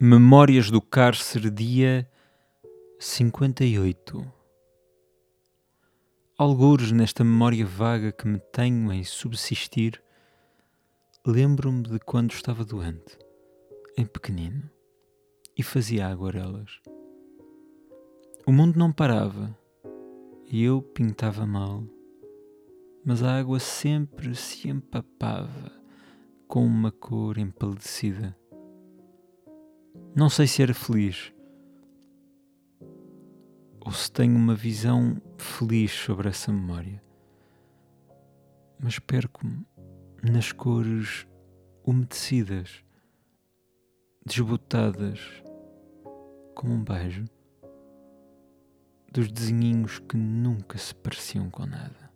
Memórias do Cárcere, dia 58. Algures nesta memória vaga que me tenho em subsistir, lembro-me de quando estava doente, em pequenino, e fazia aguarelas. O mundo não parava e eu pintava mal, mas a água sempre se empapava com uma cor empalidecida não sei se era feliz ou se tenho uma visão feliz sobre essa memória, mas perco-me nas cores umedecidas, desbotadas como um beijo dos desenhinhos que nunca se pareciam com nada.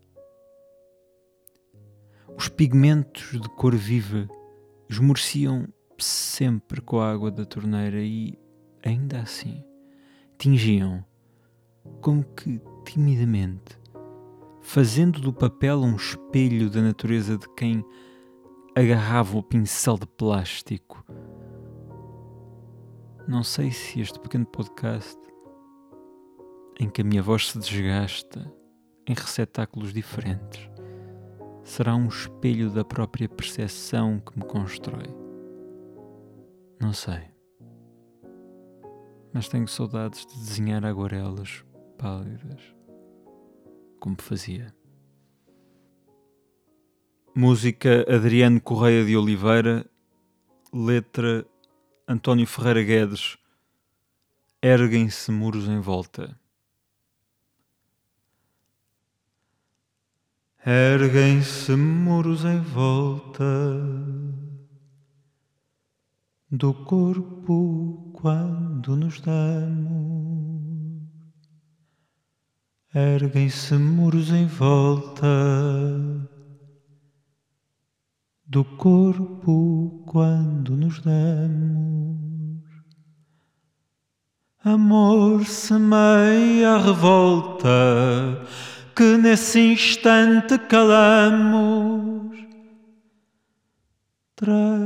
Os pigmentos de cor viva esmoreciam sempre com a água da torneira e, ainda assim, tingiam, como que timidamente, fazendo do papel um espelho da natureza de quem agarrava o pincel de plástico. Não sei se este pequeno podcast, em que a minha voz se desgasta em receptáculos diferentes, será um espelho da própria percepção que me constrói. Não sei. Mas tenho saudades de desenhar aguarelas pálidas, como fazia. Música Adriano Correia de Oliveira, letra António Ferreira Guedes. Erguem-se muros em volta. Erguem-se muros em volta do corpo quando nos damos. Erguem-se muros em volta do corpo quando nos damos. Amor semeia a revolta que nesse instante calamos. Trai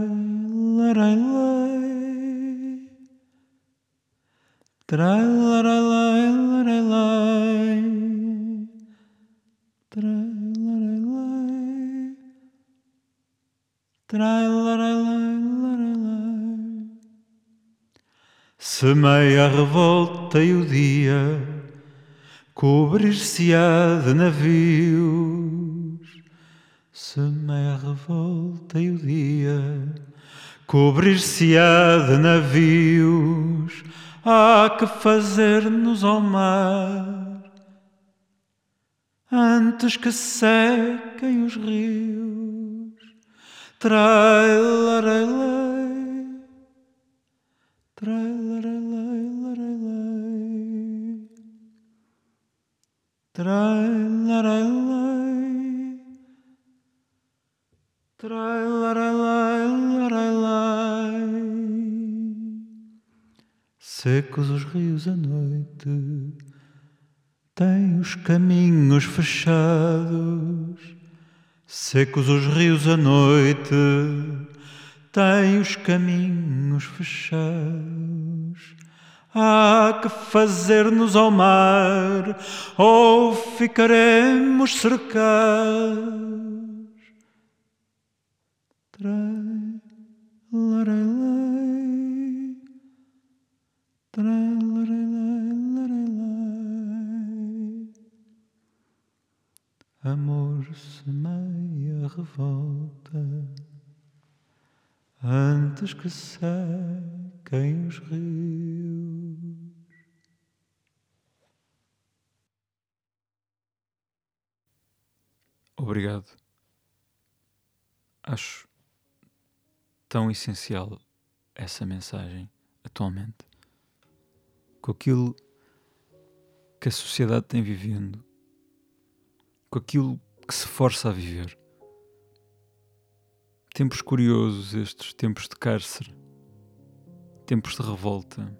Semeia a revolta e o dia cobrir-se-á de navios. A revolta e o dia cobrir-se-á de navios há que fazer-nos ao mar antes que sequem os rios. Trai, Secos os rios à noite, têm os caminhos fechados. Secos os rios à noite, têm os caminhos fechados. Há que fazer-nos ao mar, ou ficaremos cercados. Amor semeia revolta antes que sequem os rios. Obrigado. Acho tão essencial essa mensagem atualmente com aquilo que a sociedade tem vivendo, com aquilo que se força a viver. Tempos curiosos estes, tempos de cárcere, tempos de revolta.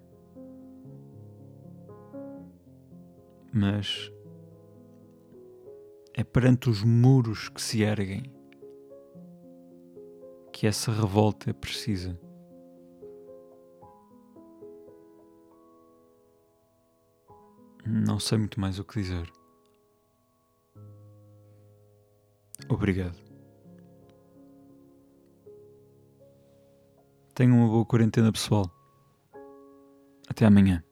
Mas é perante os muros que se erguem que essa revolta é precisa. Não sei muito mais o que dizer. Obrigado. Tenham uma boa quarentena pessoal. Até amanhã.